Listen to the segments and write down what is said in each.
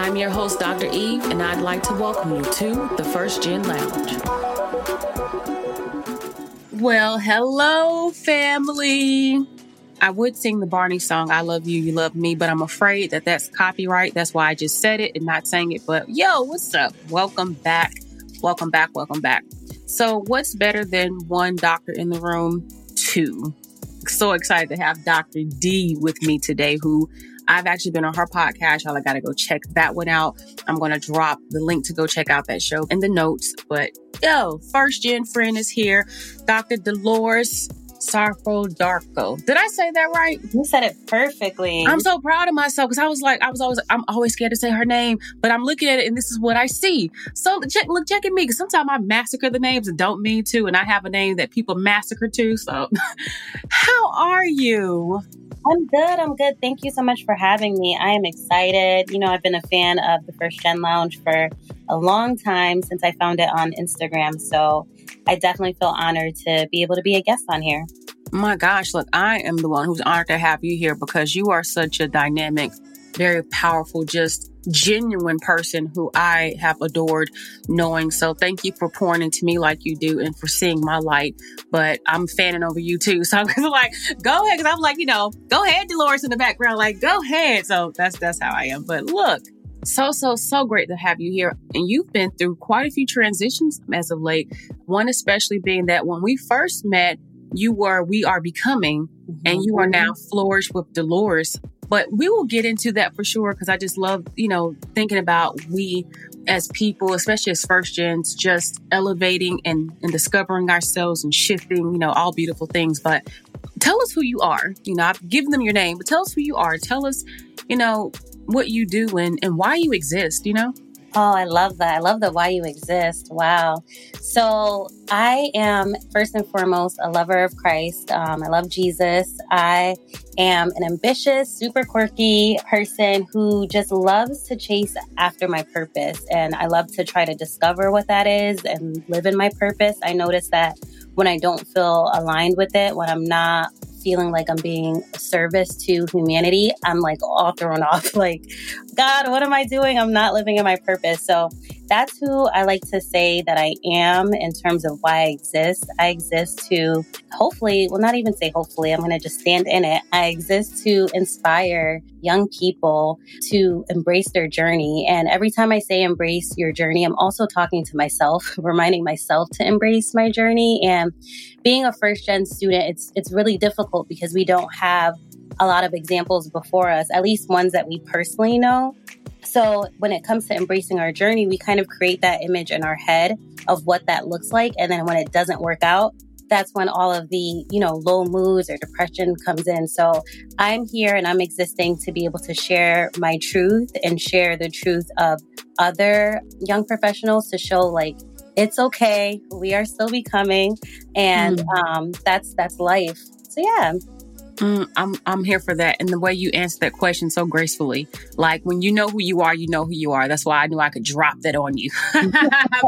I'm your host, Dr. Eve, and I'd like to welcome you to the First Gen Lounge. Well, hello, family. I would sing the Barney song, I Love You, You Love Me, but I'm afraid that that's copyright. That's why I just said it and not saying it. But yo, what's up? Welcome back. Welcome back. Welcome back. So, what's better than one doctor in the room? Two. So excited to have Dr. D with me today, who I've actually been on her podcast. Y'all, I got to go check that one out. I'm going to drop the link to go check out that show in the notes. But yo, first gen friend is here, Dr. Delores Sarfo Darko. Did I say that right? You said it perfectly. I'm so proud of myself because I was like, I was always, I'm always scared to say her name, but I'm looking at it and this is what I see. So check, look, check at me because sometimes I massacre the names and don't mean to, and I have a name that people massacre too. So, how are you? I'm good. I'm good. Thank you so much for having me. I am excited. You know, I've been a fan of the First Gen Lounge for a long time since I found it on Instagram. So I definitely feel honored to be able to be a guest on here. My gosh, look, I am the one who's honored to have you here because you are such a dynamic, very powerful, just genuine person who I have adored knowing. So thank you for pouring into me like you do and for seeing my light. But I'm fanning over you too. So I'm like, go ahead. Cause I'm like, you know, go ahead, Delores in the background. Like, go ahead. So that's, that's how I am. But look, so, so, so great to have you here. And you've been through quite a few transitions as of late. One especially being that when we first met, you were We Are Becoming, and you are mm-hmm. now flourished with Delores. But we will get into that for sure because I just love, you know, thinking about we as people, especially as first gens, just elevating and, and discovering ourselves and shifting, you know, all beautiful things. But tell us who you are. You know, I've given them your name, but tell us who you are. Tell us, you know, what you do and, and why you exist, you know? Oh, I love that. I love the why you exist. Wow. So, I am first and foremost a lover of Christ. Um, I love Jesus. I am an ambitious, super quirky person who just loves to chase after my purpose. And I love to try to discover what that is and live in my purpose. I notice that when I don't feel aligned with it, when I'm not feeling like I'm being a service to humanity, I'm like all thrown off. Like, God, what am I doing? I'm not living in my purpose. So that's who I like to say that I am in terms of why I exist. I exist to hopefully, well, not even say hopefully, I'm going to just stand in it. I exist to inspire young people to embrace their journey. And every time I say embrace your journey, I'm also talking to myself, reminding myself to embrace my journey. And being a first gen student, it's, it's really difficult because we don't have a lot of examples before us, at least ones that we personally know. So when it comes to embracing our journey, we kind of create that image in our head of what that looks like. And then when it doesn't work out, that's when all of the, you know, low moods or depression comes in. So I'm here and I'm existing to be able to share my truth and share the truth of other young professionals to show like it's okay. We are still becoming and mm. um, that's that's life. So yeah. Mm, I'm I'm here for that, and the way you answer that question so gracefully, like when you know who you are, you know who you are. That's why I knew I could drop that on you,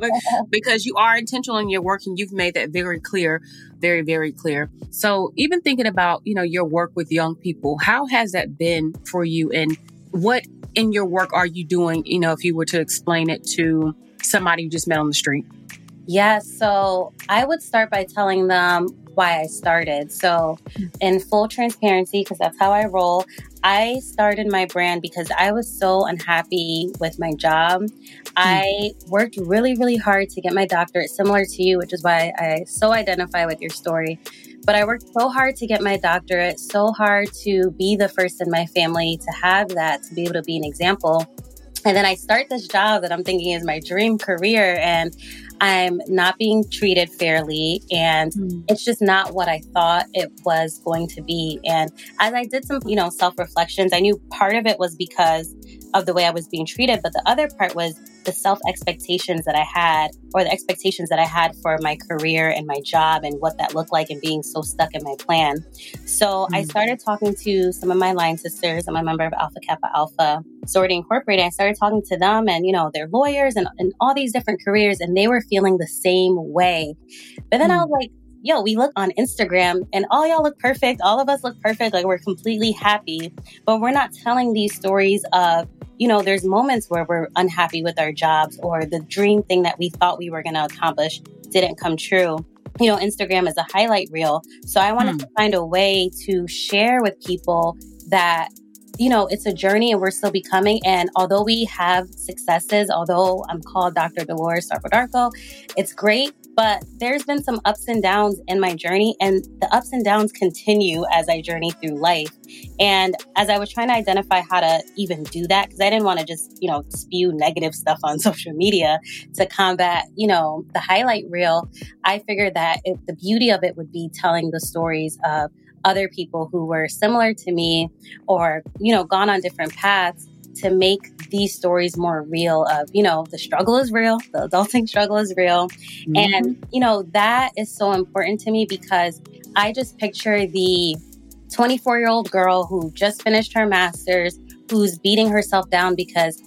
because you are intentional in your work, and you've made that very clear, very very clear. So even thinking about you know your work with young people, how has that been for you, and what in your work are you doing? You know, if you were to explain it to somebody you just met on the street. Yes. Yeah, so I would start by telling them why I started. So, in full transparency, because that's how I roll, I started my brand because I was so unhappy with my job. Hmm. I worked really, really hard to get my doctorate, similar to you, which is why I so identify with your story. But I worked so hard to get my doctorate, so hard to be the first in my family to have that, to be able to be an example. And then I start this job that I'm thinking is my dream career. And I'm not being treated fairly and mm. it's just not what I thought it was going to be. And as I did some, you know, self reflections, I knew part of it was because of the way I was being treated, but the other part was the self expectations that I had, or the expectations that I had for my career and my job and what that looked like and being so stuck in my plan. So mm-hmm. I started talking to some of my line sisters. I'm a member of Alpha Kappa Alpha Sorority Incorporated. I started talking to them and, you know, they're lawyers and, and all these different careers, and they were feeling the same way. But then mm-hmm. I was like, yo, we look on Instagram and all y'all look perfect. All of us look perfect. Like we're completely happy, but we're not telling these stories of you know, there's moments where we're unhappy with our jobs or the dream thing that we thought we were going to accomplish didn't come true. You know, Instagram is a highlight reel. So I wanted hmm. to find a way to share with people that you know, it's a journey and we're still becoming. And although we have successes, although I'm called Dr. Delores Sarfo-Darko, it's great but there's been some ups and downs in my journey, and the ups and downs continue as I journey through life. And as I was trying to identify how to even do that, because I didn't want to just, you know, spew negative stuff on social media to combat, you know, the highlight reel, I figured that the beauty of it would be telling the stories of other people who were similar to me or, you know, gone on different paths to make these stories more real of, you know, the struggle is real, the adulting struggle is real. Mm-hmm. And, you know, that is so important to me because I just picture the 24 year old girl who just finished her master's, who's beating herself down because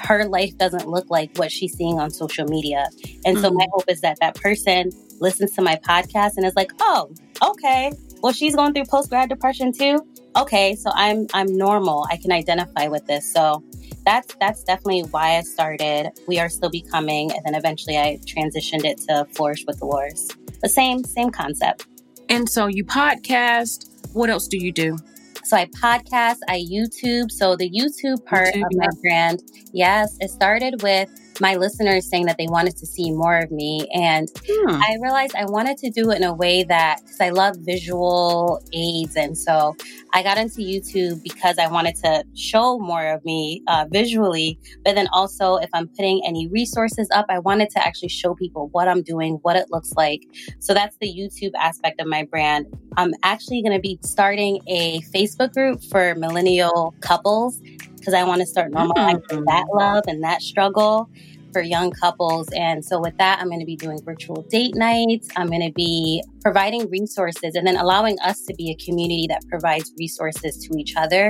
her life doesn't look like what she's seeing on social media. And mm-hmm. so my mm-hmm. hope is that that person listens to my podcast and is like, oh, okay, well, she's going through post grad depression too okay, so I'm I'm normal. I can identify with this. So that's that's definitely why I started. We are still becoming, and then eventually I transitioned it to Flourish with the Delores. The same same concept. And so you podcast. What else do you do? So I podcast, I YouTube. So the YouTube part YouTube, of my brand, yes, it started with my listeners saying that they wanted to see more of me. And hmm. I realized I wanted to do it in a way that, because I love visual aids. And so I got into YouTube because I wanted to show more of me uh, visually. But then also, if I'm putting any resources up, I wanted to actually show people what I'm doing, what it looks like. So that's the YouTube aspect of my brand. I'm actually going to be starting a Facebook group for millennial couples because I want to start normalizing mm. that love and that struggle for young couples. And so, with that, I'm going to be doing virtual date nights. I'm going to be providing resources and then allowing us to be a community that provides resources to each other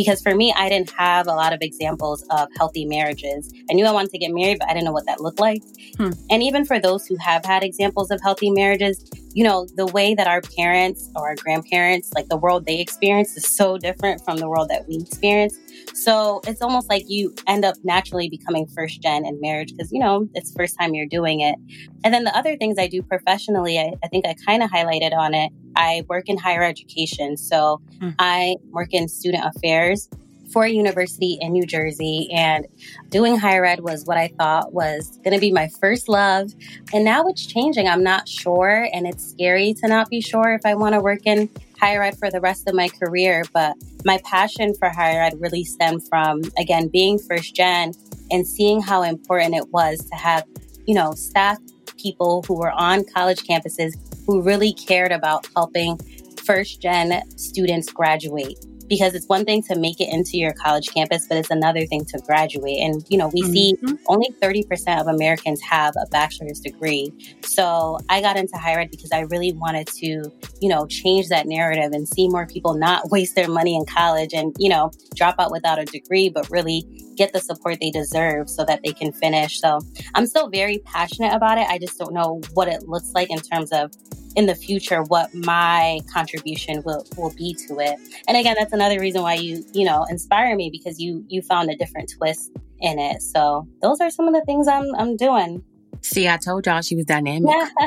because for me, I didn't have a lot of examples of healthy marriages. I knew I wanted to get married, but I didn't know what that looked like. Hmm. And even for those who have had examples of healthy marriages, you know, the way that our parents or our grandparents, like the world they experienced, is so different from the world that we experience. So it's almost like you end up naturally becoming first gen in marriage because, you know, it's the first time you're doing it. And then the other things I do professionally, I, I think I kind of highlighted on it. I work in higher education. So mm. I work in student affairs for a university in New Jersey. And doing higher ed was what I thought was going to be my first love. And now it's changing. I'm not sure. And it's scary to not be sure if I want to work in higher ed for the rest of my career. But my passion for higher ed really stemmed from, again, being first gen and seeing how important it was to have, you know, staff people who were on college campuses who really cared about helping first gen students graduate because it's one thing to make it into your college campus, but it's another thing to graduate. And, you know, we mm-hmm. see only 30% of Americans have a bachelor's degree. So I got into higher ed because I really wanted to, you know, change that narrative and see more people not waste their money in college and, you know, drop out without a degree, but really get the support they deserve so that they can finish. So I'm still very passionate about it. I just don't know what it looks like in terms of in the future what my contribution will, will be to it. And again, that's another reason why you, you know, inspire me because you you found a different twist in it. So those are some of the things I'm I'm doing. See, I told y'all she was dynamic.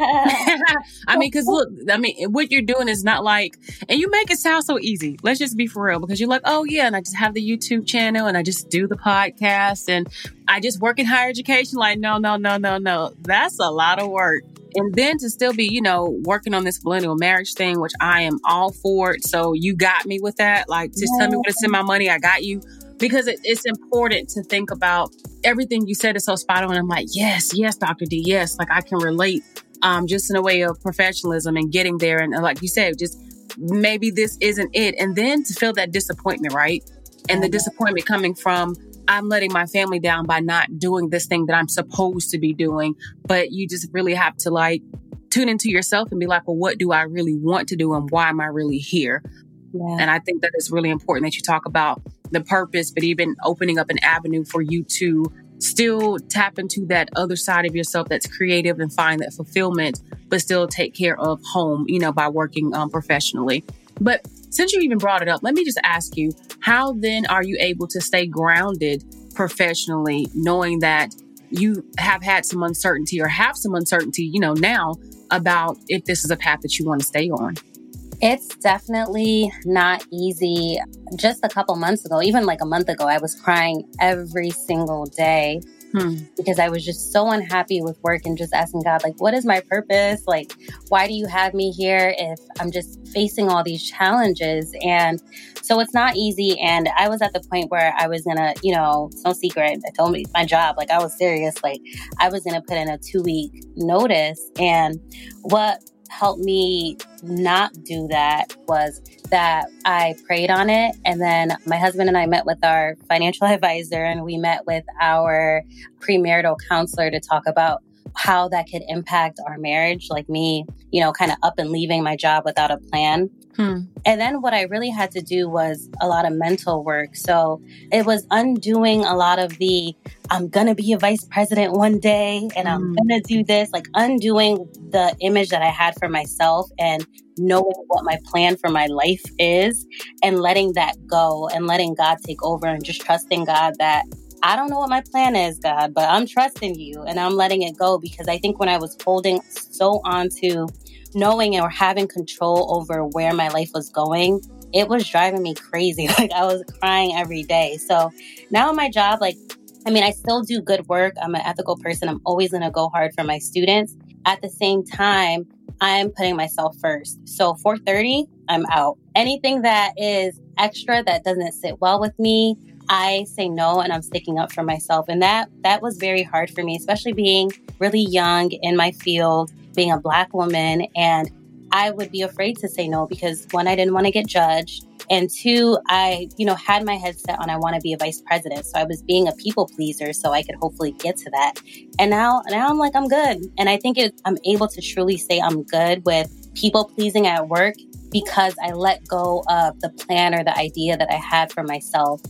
I mean, because look, I mean, what you're doing is not like, and you make it sound so easy. Let's just be for real because you're like, oh, yeah, and I just have the YouTube channel and I just do the podcast and I just work in higher education. Like, no, no, no, no, no. That's a lot of work and then to still be, you know, working on this millennial marriage thing, which I am all for it. So you got me with that. Like, just yeah. tell me where to send my money. I got you because it, it's important to think about everything you said is so spot on. I'm like, yes, yes, Dr. D, yes. Like I can relate, um, just in a way of professionalism and getting there. And like you said, just maybe this isn't it. And then to feel that disappointment, right? And the disappointment coming from, I'm letting my family down by not doing this thing that I'm supposed to be doing. But you just really have to like tune into yourself and be like, well, what do I really want to do and why am I really here? Yeah. And I think that it's really important that you talk about the purpose, but even opening up an avenue for you to still tap into that other side of yourself that's creative and find that fulfillment, but still take care of home, you know, by working um, professionally. But since you even brought it up, let me just ask you, how then are you able to stay grounded professionally, knowing that you have had some uncertainty or have some uncertainty, you know, now about if this is a path that you want to stay on? It's definitely not easy. Just a couple months ago, even like a month ago, I was crying every single day hmm. because I was just so unhappy with work and just asking God, like, what is my purpose? Like, why do you have me here if I'm just facing all these challenges? And so it's not easy. And I was at the point where I was gonna, you know, it's no secret. I told me my job, like, I was serious. Like, I was gonna put in a two week notice. And what helped me not do that was that I prayed on it. And then my husband and I met with our financial advisor and we met with our premarital counselor to talk about how that could impact our marriage, like me, you know, kind of up and leaving my job without a plan. Hmm. And then what I really had to do was a lot of mental work. So it was undoing a lot of the, I'm going to be a vice president one day and I'm hmm. going to do this, like undoing the image that I had for myself and knowing what my plan for my life is and letting that go and letting God take over and just trusting God that I don't know what my plan is, God, but I'm trusting you and I'm letting it go because I think when I was holding so on to knowing or having control over where my life was going, it was driving me crazy. Like I was crying every day. So now my job, like, I mean, I still do good work. I'm an ethical person. I'm always going to go hard for my students. At the same time, I'm putting myself first. So 4:30, I'm out. Anything that is extra that doesn't sit well with me, I say no and I'm sticking up for myself. And that that was very hard for me, especially being really young in my field being a black woman and I would be afraid to say no because one, I didn't want to get judged. And two, I, you know, had my head set on I want to be a vice president. So I was being a people pleaser so I could hopefully get to that. And now, now I'm like, I'm good. And I think it, I'm able to truly say I'm good with people pleasing at work because I let go of the plan or the idea that I had for myself.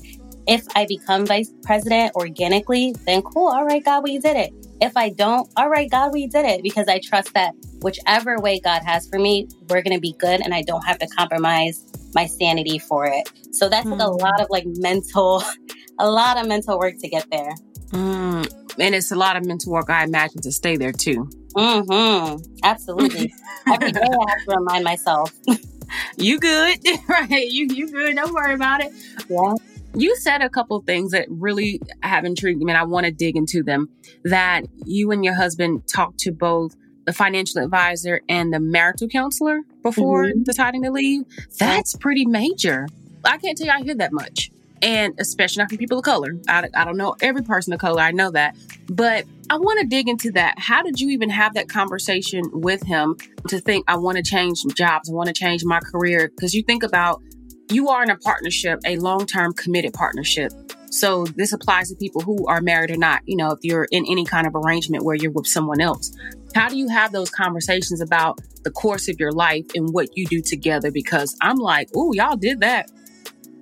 If I become vice president organically, then cool. All right, God, we did it. If I don't, all right, God, we did it because I trust that whichever way God has for me, we're going to be good and I don't have to compromise my sanity for it. So that's mm. like a hmm. lot of like mental, a lot of mental work to get there. Mm. And it's a lot of mental work, I imagine, to stay there too. Mm-hmm. Absolutely. Every day I have to remind myself. you good, right? You you good. Don't worry about it. Yeah. You said a couple things that really have intrigued me, and I want to dig into them. That you and your husband talked to both the financial advisor and the marital counselor before mm-hmm. deciding to leave. That's pretty major. I can't tell you I hear that much. And especially not from people of color. I, I don't know every person of color, I know that. But I want to dig into that. How did you even have that conversation with him to think, I want to change jobs, I want to change my career? Because you think about you are in a partnership, a long term committed partnership. So this applies to people who are married or not. You know, if you're in any kind of arrangement where you're with someone else, how do you have those conversations about the course of your life and what you do together? Because I'm like, oh, y'all did that.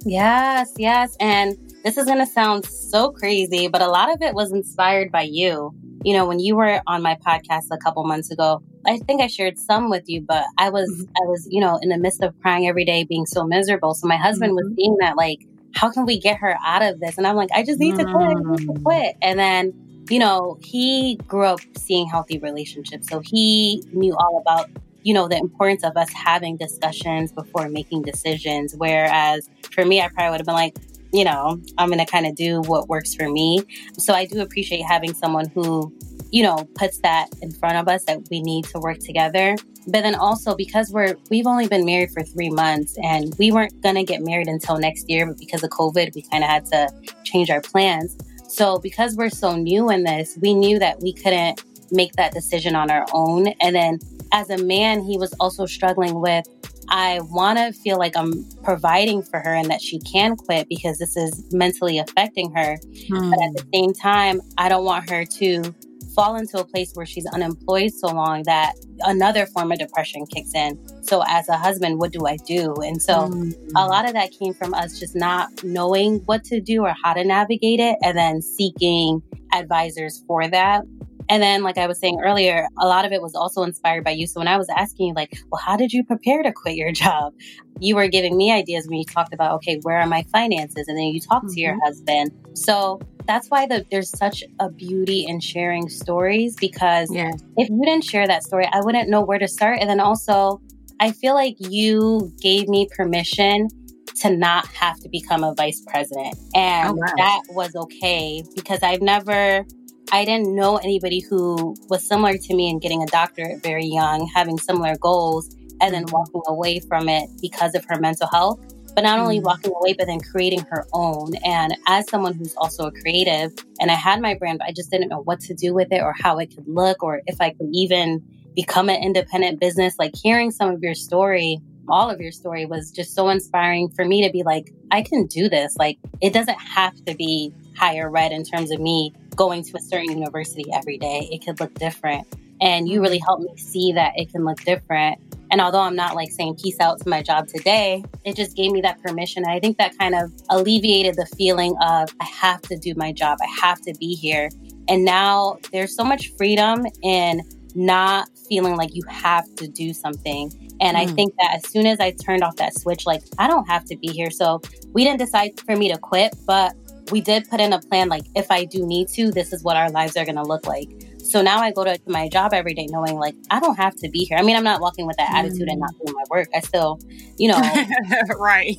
Yes, yes. And this is going to sound so crazy, but a lot of it was inspired by you. You know, when you were on my podcast a couple months ago, I think I shared some with you, but I was, mm-hmm. I was, you know, in the midst of crying every day, being so miserable. So my husband mm-hmm. was seeing that, like, how can we get her out of this? And I'm like, I just need to quit. I need to mm. quit. And then, you know, he grew up seeing healthy relationships. So he knew all about, you know, the importance of us having discussions before making decisions. Whereas for me, I probably would have been like, you know, I'm going to kind of do what works for me. So I do appreciate having someone who you know, puts that in front of us that we need to work together. But then also because we're we've only been married for three months and we weren't gonna get married until next year, but because of COVID, we kind of had to change our plans. So because we're so new in this, we knew that we couldn't make that decision on our own. And then as a man, he was also struggling with I want to feel like I'm providing for her and that she can quit because this is mentally affecting her. Mm. But at the same time, I don't want her to fall into a place where she's unemployed so long that another form of depression kicks in. So, as a husband, what do I do? And so, mm. a lot of that came from us just not knowing what to do or how to navigate it, and then seeking advisors for that. And then, like I was saying earlier, a lot of it was also inspired by you. So when I was asking you, like, well, how did you prepare to quit your job? You were giving me ideas when you talked about, okay, where are my finances? And then you talked mm-hmm. to your mm-hmm. husband. So that's why the, there's such a beauty in sharing stories because yeah. if you didn't share that story, I wouldn't know where to start. And then also, I feel like you gave me permission to not have to become a vice president. And oh, wow. that was okay because I've never I didn't know anybody who was similar to me and getting a doctorate very young, having similar goals, and then mm-hmm. walking away from it because of her mental health. But not only mm-hmm. walking away, but then creating her own. And as someone who's also a creative, and I had my brand, but I just didn't know what to do with it or how it could look or if I could even become an independent business. Like hearing some of your story, all of your story was just so inspiring for me to be like, I can do this. Like, it doesn't have to be higher ed in terms of me going to a certain university every day. It could look different. And you really helped me see that it can look different. And although I'm not like saying peace out to my job today, it just gave me that permission. And I think that kind of alleviated the feeling of I have to do my job, I have to be here. And now there's so much freedom in not feeling like you have to do something. And mm. I think that as soon as I turned off that switch, like I don't have to be here. So we didn't decide for me to quit, but we did put in a plan like if I do need to, this is what our lives are going to look like. So now I go to my job every day knowing like I don't have to be here. I mean, I'm not walking with that mm. attitude and not doing my work. I still, you know, right.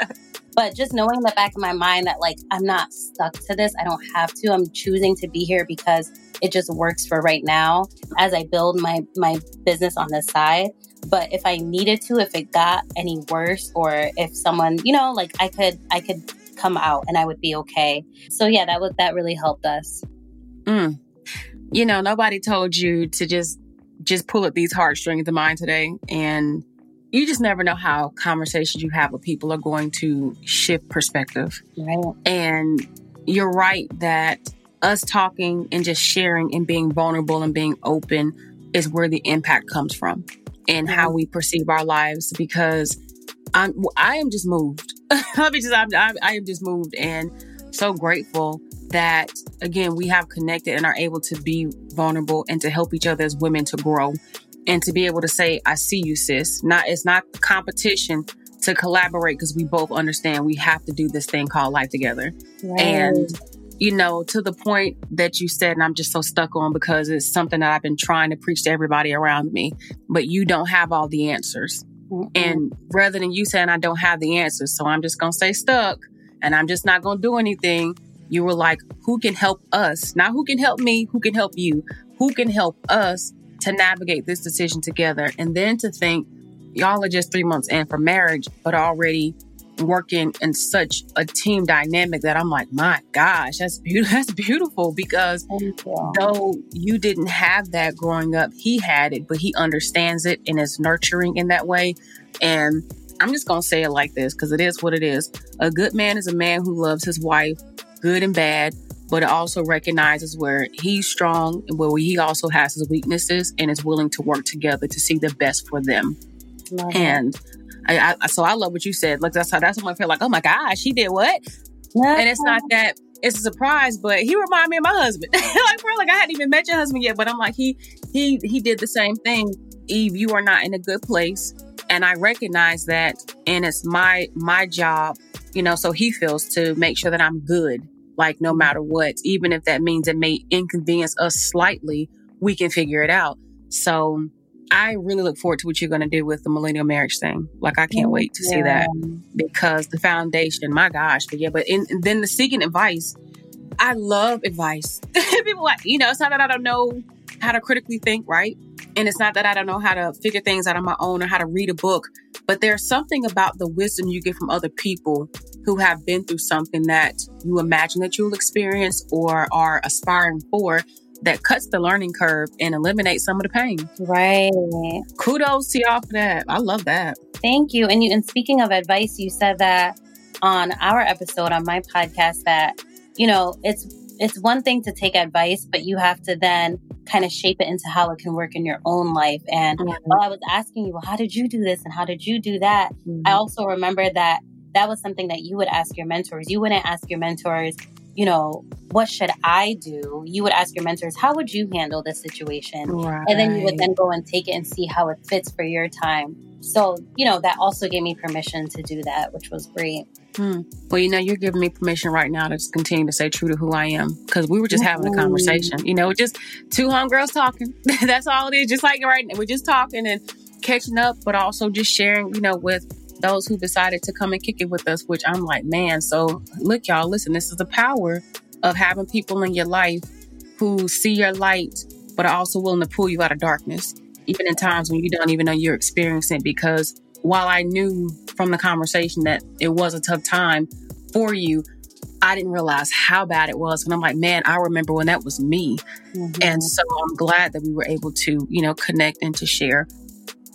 but just knowing the back of my mind that like I'm not stuck to this. I don't have to. I'm choosing to be here because it just works for right now as I build my my business on the side. But if I needed to, if it got any worse or if someone, you know, like I could I could come out and I would be okay. So yeah, that was that really helped us. Mm. You know, nobody told you to just just pull at these heartstrings of mine today and you just never know how conversations you have with people are going to shift perspective. Right. And you're right that us talking and just sharing and being vulnerable and being open is where the impact comes from and how we perceive our lives because I'm I am just moved. Let me just I'm, I'm, I am just moved and so grateful that again we have connected and are able to be vulnerable and to help each other as women to grow and to be able to say I see you sis. Not it's not competition to collaborate because we both understand we have to do this thing called life together. Right. And you know, to the point that you said, and I'm just so stuck on because it's something that I've been trying to preach to everybody around me, but you don't have all the answers. Mm-hmm. And rather than you saying, I don't have the answers, so I'm just going to stay stuck and I'm just not going to do anything, you were like, who can help us? Not who can help me, who can help you? Who can help us to navigate this decision together? And then to think, y'all are just three months in for marriage, but already working in such a team dynamic that I'm like, my gosh, that's beautiful. That's beautiful because you. though you didn't have that growing up, he had it, but he understands it and is nurturing in that way. And I'm just to say it like this because it is what it is. A good man is a man who loves his wife, good and bad, but it also recognizes where he's strong and where he also has his weaknesses and is willing to work together to see the best for them. Love and it I, I, so I love what you said. Like that's how that's when I feel like, oh my gosh, she did what? And it's not that it's a surprise, but he reminded me of my husband. like bro, like I hadn't even met your husband yet, but I'm like he he he did the same thing. Eve, you are not in a good place, and I recognize that, and it's my my job, you know. So he feels to make sure that I'm good, like no mm-hmm. matter what, even if that means it may inconvenience us slightly, we can figure it out. So I really look forward to what you're going to do with the millennial marriage thing. Like, I can't wait to yeah. see that because the foundation, my gosh. But yeah, but in, then the seeking advice, I love advice. People like, you know, it's not that I don't know how to critically think, right? And it's not that I don't know how to figure things out on my own or how to read a book. But there's something about the wisdom you get from other people who have been through something that you imagine that you'll experience or are aspiring for that cuts the learning curve and eliminates some of the pain. Right. Kudos to y'all for that. I love that. Thank you. And you and speaking of advice, you said that on our episode on my podcast that, you know, it's it's one thing to take advice, but you have to then kind of shape it into how it can work in your own life. And mm-hmm. while I was asking you, well, how did you do this and how did you do that? Mm-hmm. I also remember that that was something that you would ask your mentors. You wouldn't ask your mentors, you know, what should I do? You would ask your mentors, how would you handle this situation? Right. And then you would then go and take it and see how it fits for your time. So, you know, that also gave me permission to do that, which was great. Hmm. Well, you know, you're giving me permission right now to just continue to stay true to who I am because we were just having a conversation. You know, just two homegirls talking. That's all it is. Just like right now, we're just talking and catching up, but also just sharing, you know, with those who decided to come and kick it with us, which I'm like, man, so look, y'all, listen, this is the power of having people in your life who see your light, but are also willing to pull you out of darkness, even in times when you don't even know you're experiencing it. Because while I knew from the conversation that it was a tough time for you, I didn't realize how bad it was. And I'm like, man, I remember when that was me. Mm-hmm. And so I'm glad that we were able to, you know, connect and to share.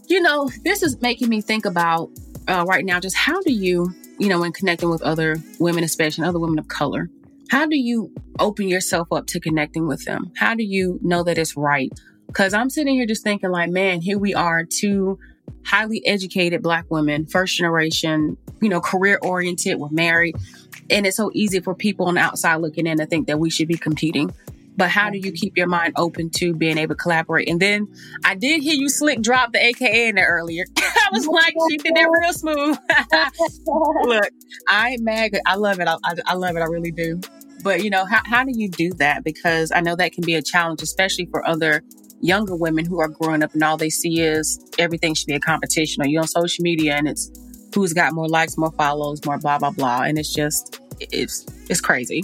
You know, this is making me think about uh, right now just how do you, you know, when connecting with other women, especially other women of color, how do you open yourself up to connecting with them? How do you know that it's right? Because I'm sitting here just thinking, like, man, here we are, two highly educated Black women, first generation, you know, career oriented, we're married. And it's so easy for people on the outside looking in to think that we should be competing. But how do you keep your mind open to being able to collaborate? And then I did hear you slick drop the AKA in there earlier. I was like, she did that real smooth. Look, I am mad. I love it. I, I, I love it. I really do. But you know, how, how do you do that? Because I know that can be a challenge, especially for other younger women who are growing up and all they see is everything should be a competition or you're on social media and it's who's got more likes, more follows, more blah blah blah. And it's just it's it's crazy.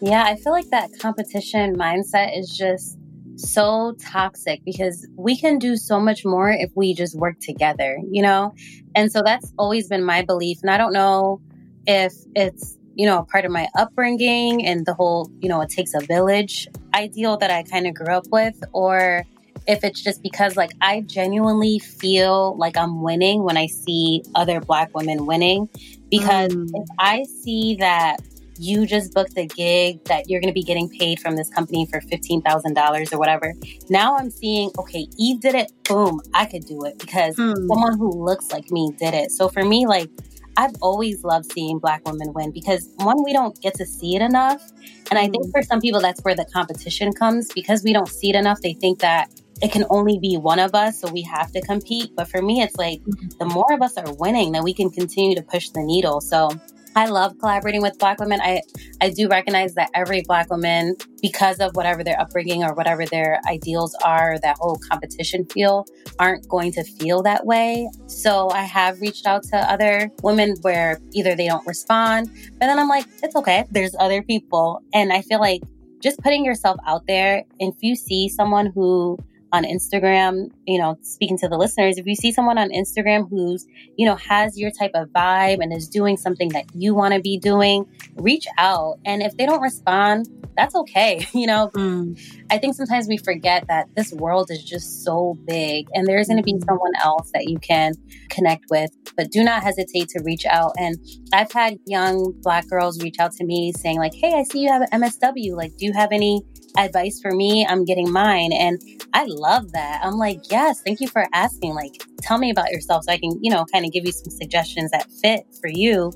Yeah, I feel like that competition mindset is just so toxic because we can do so much more if we just work together, you know? And so that's always been my belief. And I don't know if it's, you know, a part of my upbringing and the whole, you know, it takes a village ideal that I kind of grew up with, or if it's just because like I genuinely feel like I'm winning when I see other black women winning. Because mm. if I see that you just booked a gig that you're going to be getting paid from this company for $15,000 or whatever. Now I'm seeing, okay, Eve did it. Boom, I could do it because hmm. someone who looks like me did it. So for me, like, I've always loved seeing Black women win because one, we don't get to see it enough. And I think hmm. for some people, that's where the competition comes because we don't see it enough. They think that it can only be one of us, so we have to compete. But for me, it's like mm-hmm. the more of us are winning, then we can continue to push the needle. So I love collaborating with Black women. I, I do recognize that every Black woman, because of whatever their upbringing or whatever their ideals are, that whole competition feel, aren't going to feel that way. So I have reached out to other women where either they don't respond, but then I'm like, it's okay. There's other people. And I feel like just putting yourself out there, if you see someone who on Instagram, you know, speaking to the listeners, if you see someone on Instagram who's, you know, has your type of vibe and is doing something that you want to be doing, reach out. And if they don't respond, that's okay. You know, mm. I think sometimes we forget that this world is just so big and there's going to be mm-hmm. someone else that you can connect with, but do not hesitate to reach out. And I've had young black girls reach out to me saying like, Hey, I see you have an MSW. Like, do you have any advice for me, I'm getting mine. And I love that. I'm like, yes, thank you for asking. Like, tell me about yourself so I can, you know, kind of give you some suggestions that fit for you.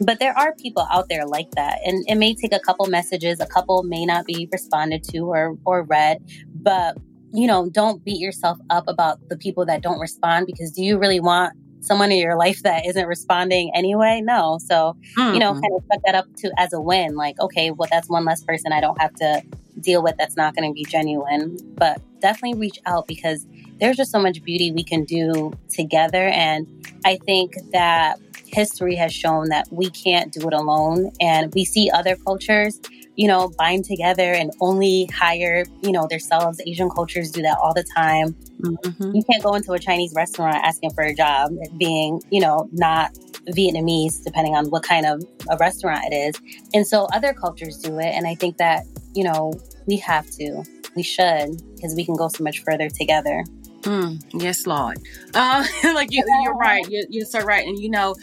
But there are people out there like that. And it may take a couple messages, a couple may not be responded to or, or read, but you know, don't beat yourself up about the people that don't respond because do you really want someone in your life that isn't responding anyway? No. So, mm-hmm. you know, mm-hmm. kind of put that up to as a win. Like, okay, well, that's one less person I don't have to deal with that's not going to be genuine. But definitely reach out because there's just so much beauty we can do together. And I think that history has shown that we can't do it alone. And we see other cultures you know, bind together and only hire, you know, themselves. Asian cultures do that all the time. Mm-hmm. You can't go into a Chinese restaurant asking for a job being, you know, not Vietnamese, depending on what kind of a restaurant it is. And so other cultures do it. And I think that, you know, we have to, we should, because we can go so much further together. Mm, yes, Lord. Uh, like you, are right. You're, you're so right. And you know,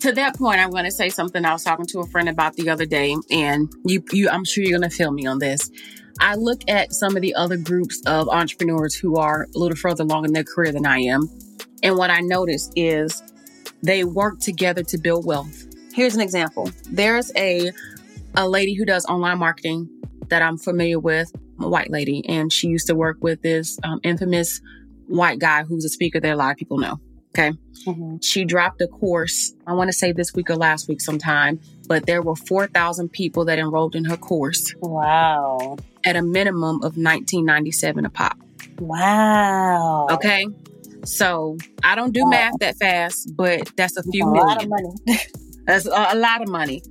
to that point, I'm going to say something I was talking to a friend about the other day, and you, you, I'm sure you're going to feel me on this. I look at some of the other groups of entrepreneurs who are a little further along in their career than I am, and what I notice is they work together to build wealth. Here's an example. There's a a lady who does online marketing that I'm familiar with, a white lady, and she used to work with this um, infamous white guy who's a speaker that a lot of people know. Okay. Mm-hmm. She dropped a course, I want to say this week or last week sometime, but there were 4,000 people that enrolled in her course. Wow. At a minimum of 1997 a pop. Wow. Okay. So I don't do wow. math that fast, but that's a few a million. lot of money. that's a, a lot of money.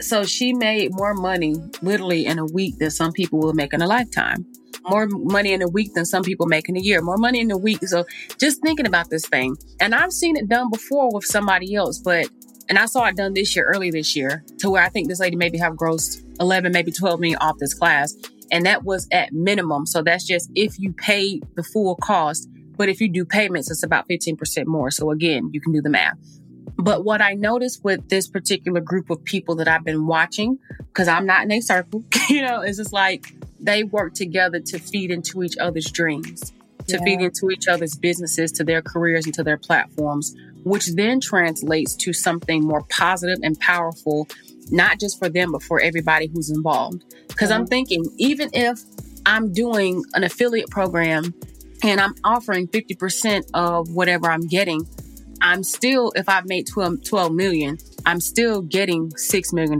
So she made more money literally in a week than some people will make in a lifetime more money in a week than some people make in a year, more money in a week. So just thinking about this thing. And I've seen it done before with somebody else, but and I saw it done this year, early this year, to where I think this lady maybe have grossed 11, maybe 12 million off this class. And that was at minimum. So that's just if you pay the full cost. But if you do payments, it's about 15% more. So again, you can do the math. But what I noticed with this particular group of people that I've been watching, because I'm not in a circle, you know, is just like they work together to feed into each other's dreams, to yeah. feed into each other's businesses, to their careers, and to their platforms, which then translates to something more positive and powerful, not just for them, but for everybody who's involved. Because. I'm uh-huh. thinking, even if I'm doing an affiliate program and I'm offering 50% of whatever I'm getting, I'm still, if I've made 12, 12 million, I'm still getting $6 million.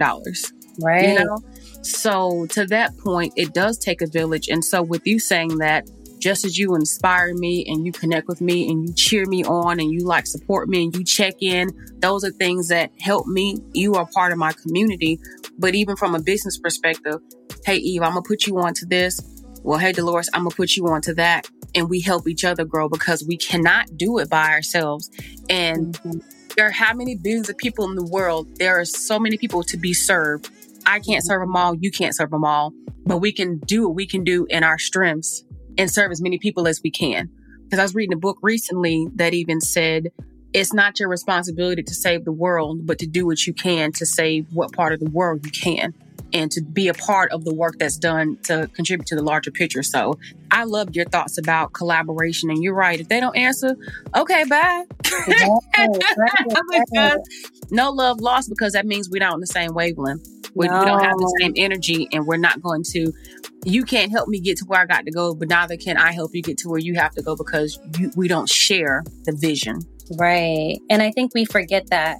Right. You know? So to that point, it does take a village. And so with you saying that, just as you inspire me and you connect with me and you cheer me on and you like support me and you check in, those are things that help me. You are part of my community. But even from a business perspective, hey, Eve, I'm going to put you onto this. Well, hey, Delores, I'm going to put you onto that. And we help each other grow because we cannot do it by ourselves. And mm-hmm. there are how many billions of people in the world? There are so many people to be served I can't serve them all. You can't serve them all, but we can do what we can do in our strengths and serve as many people as we can. Because I was reading a book recently that even said it's not your responsibility to save the world, but to do what you can to save what part of the world you can and to be a part of the work that's done to contribute to the larger picture. So I loved your thoughts about collaboration. And you're right. If they don't answer, okay, bye. no love lost because that means we're not on the same wavelength we, no. we don't have the same energy and we're not going to you can't help me get to where I got to go, but neither can I help you get to where you have to go because you, we don't share the vision. Right. And I think we forget that,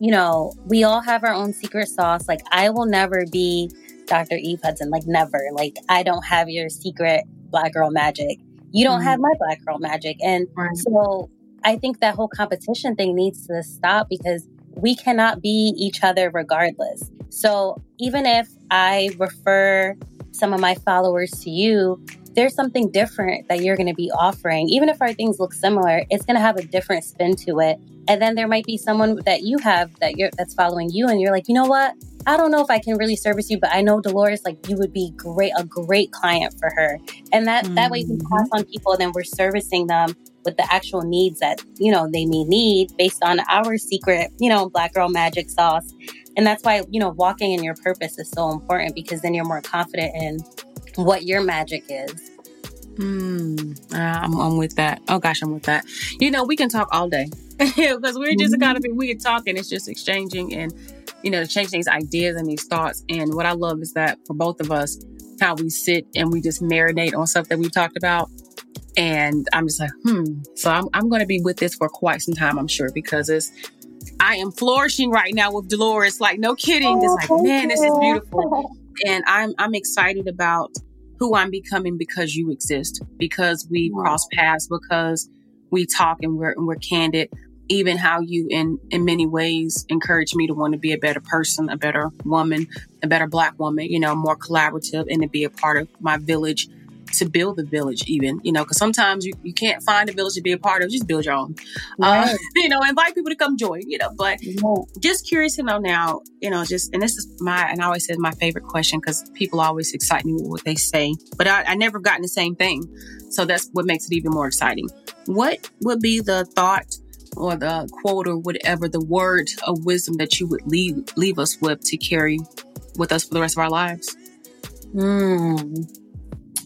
you know, we all have our own secret sauce. Like, I will never be Dr. Eve Hudson, like, never. Like, I don't have your secret black girl magic. You don't mm-hmm. have my black girl magic. And right. so I think that whole competition thing needs to stop because we cannot be each other regardless. So even if I refer some of my followers to you, there's something different that you're going to be offering. Even if our things look similar, it's going to have a different spin to it. And then there might be someone that you have that you're that's following you and you're like, "You know what? I don't know if I can really service you, but I know Delores like you would be great a great client for her." And that mm-hmm. that way we pass on people and then we're servicing them with the actual needs that, you know, they may need based on our secret, you know, black girl magic sauce. And that's why, you know, walking in your purpose is so important because then you're more confident in what your magic is. Hmm. Uh, I'm, I'm, with that. Oh gosh, I'm with that. You know, we can talk all day because we're just mm-hmm. kind of we can talk and it's just exchanging and you know, changing these ideas and these thoughts. And what I love is that for both of us, how we sit and we just marinate on stuff that we've talked about. And I'm just like, hmm. So I'm, I'm going to be with this for quite some time, I'm sure, because it's I am flourishing right now with Delores. Like, no kidding. Oh, it's like, man, this is beautiful. And I'm I'm excited about who I'm becoming because you exist, because we cross paths, because we talk and we're and we're candid. even how you in in many ways encourage me to want to be a better person a better woman a better black woman you know more collaborative and to be a part of my village to build the village even you know because sometimes you, you can't find a village to be a part of just build your own. Right. uh, you know invite people to come join you know but just curious to know now you know just and this is my and i always say my favorite question because people always excite me with what they say but I, I never gotten the same thing. So that's what makes it even more exciting. What would be the thought or the quote or whatever the word of wisdom that you would leave leave us with to carry with us for the rest of our lives? Hmm.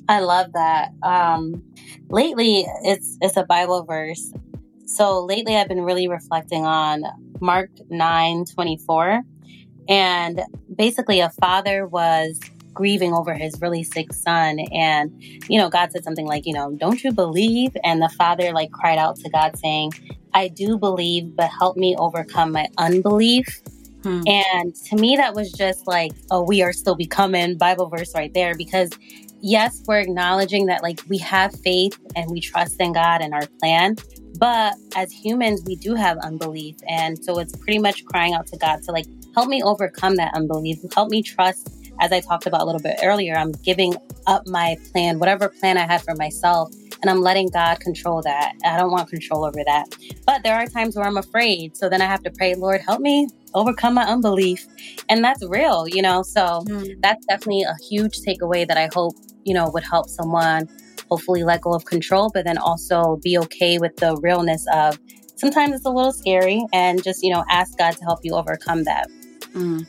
I love that. Um, lately, it's it's a Bible verse. So lately, I've been really reflecting on Mark nine twenty four, and basically, a father was grieving over his really sick son, and you know, God said something like, you know, don't you believe? And the father like cried out to God, saying, I do believe, but help me overcome my unbelief. Hmm. And to me, that was just like, oh, we are still becoming Bible verse right there because yes, we're acknowledging that like we have faith and we trust in God and our plan. But as humans, we do have unbelief. And so it's pretty much crying out to God to like, help me overcome that unbelief. Help me trust, as I talked about a little bit earlier, I'm giving up my plan, whatever plan I had for myself, and I'm letting God control that. I don't want control over that. But there are times where I'm afraid. So then I have to pray, Lord, help me overcome my unbelief. And that's real, you know? So mm. that's definitely a huge takeaway that I hope, you know, would help someone hopefully let go of control, but then also be okay with the realness of sometimes it's a little scary and just, you know, ask God to help you overcome that. Mm.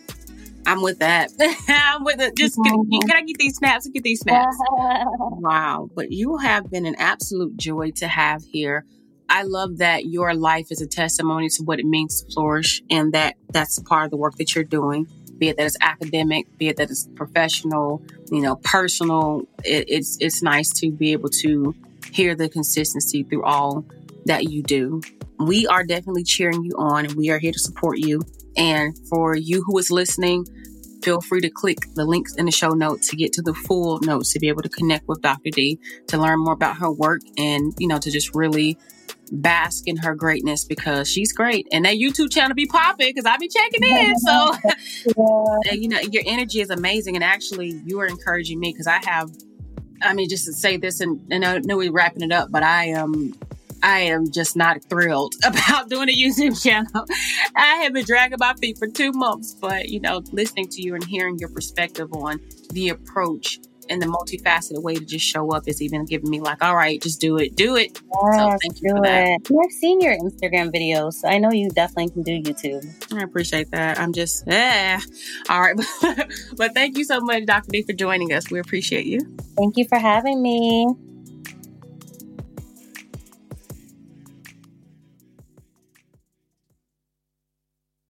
I'm with that. I'm with it. Just can, can, I get these snaps? Get these snaps. wow. But you have been an absolute joy to have here. I love that your life is a testimony to what it means to flourish and that that's part of the work that you're doing, be it that it's academic, be it that it's professional, you know, personal. It, it's, it's nice to be able to hear the consistency through all that you do. We are definitely cheering you on and we are here to support you. And for you who is listening, feel free to click the links in the show notes to get to the full notes to be able to connect with Dr. D to learn more about her work and, you know, to just really bask in her greatness because she's great. And that YouTube channel be popping because I be checking in. So, yeah. you know, your energy is amazing. And actually, you are encouraging me because I have, I mean, just to say this, and, and I know we're wrapping it up, but I am I am just not thrilled about doing a YouTube channel. I have been dragging my feet for two months, but you know, listening to you and hearing your perspective on the approach and the multifaceted way to just show up is even giving me like, all right, just do it, do it. Yes, so thank you for that. It. I've seen your Instagram videos, so I know you definitely can do YouTube. I appreciate that. I'm just, eh. All right. but thank you so much, Dr. D, for joining us. We appreciate you. Thank you for having me.